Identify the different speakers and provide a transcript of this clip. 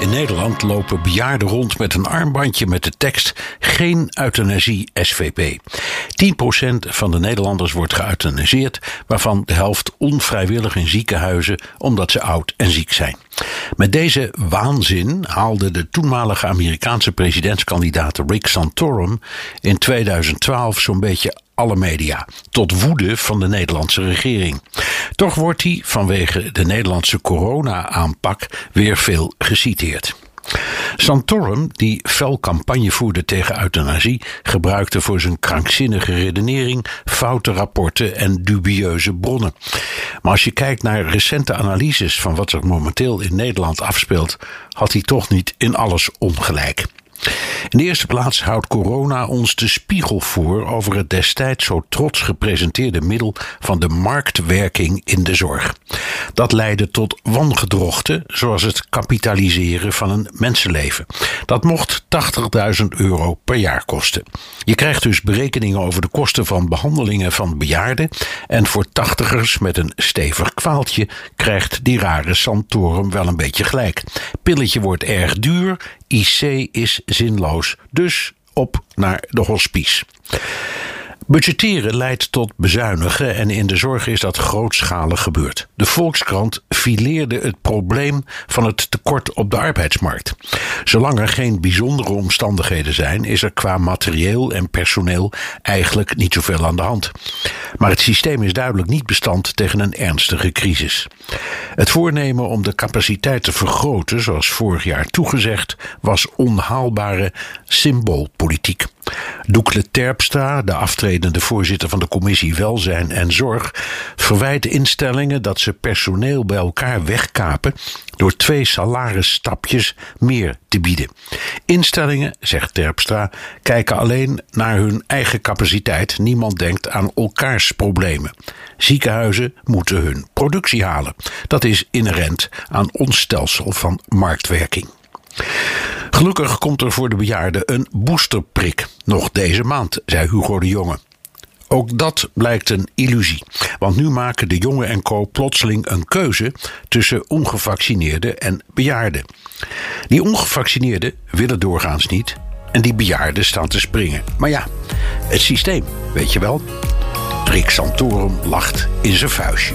Speaker 1: In Nederland lopen bejaarden rond met een armbandje met de tekst Geen euthanasie SVP. 10% van de Nederlanders wordt geëuthaniseerd, waarvan de helft onvrijwillig in ziekenhuizen omdat ze oud en ziek zijn. Met deze waanzin haalde de toenmalige Amerikaanse presidentskandidaat Rick Santorum in 2012 zo'n beetje alle media, tot woede van de Nederlandse regering. Toch wordt hij vanwege de Nederlandse corona-aanpak weer veel geciteerd. Santorum, die fel campagne voerde tegen euthanasie, gebruikte voor zijn krankzinnige redenering foute rapporten en dubieuze bronnen. Maar als je kijkt naar recente analyses van wat er momenteel in Nederland afspeelt, had hij toch niet in alles ongelijk. In de eerste plaats houdt corona ons de spiegel voor over het destijds zo trots gepresenteerde middel van de marktwerking in de zorg. Dat leidde tot wangedrochten, zoals het kapitaliseren van een mensenleven. Dat mocht 80.000 euro per jaar kosten. Je krijgt dus berekeningen over de kosten van behandelingen van bejaarden. En voor tachtigers met een stevig kwaaltje krijgt die rare Santorum wel een beetje gelijk. Pilletje wordt erg duur, IC is zinloos. Dus op naar de hospice. Budgetteren leidt tot bezuinigen en in de zorg is dat grootschalig gebeurd. De Volkskrant fileerde het probleem van het tekort op de arbeidsmarkt. Zolang er geen bijzondere omstandigheden zijn, is er qua materieel en personeel eigenlijk niet zoveel aan de hand. Maar het systeem is duidelijk niet bestand tegen een ernstige crisis. Het voornemen om de capaciteit te vergroten, zoals vorig jaar toegezegd, was onhaalbare symboolpolitiek. Doekle Terpstra, de aftredende voorzitter van de commissie Welzijn en Zorg, verwijt instellingen dat ze personeel bij elkaar wegkapen door twee salarisstapjes meer te bieden. Instellingen, zegt Terpstra, kijken alleen naar hun eigen capaciteit. Niemand denkt aan elkaars problemen. Ziekenhuizen moeten hun productie halen. Dat is inherent aan ons stelsel van marktwerking. Gelukkig komt er voor de bejaarden een boosterprik. Nog deze maand, zei Hugo de Jonge. Ook dat blijkt een illusie. Want nu maken de jongen en co plotseling een keuze tussen ongevaccineerden en bejaarden. Die ongevaccineerden willen doorgaans niet en die bejaarden staan te springen. Maar ja, het systeem, weet je wel. Rick Santorum lacht in zijn vuistje.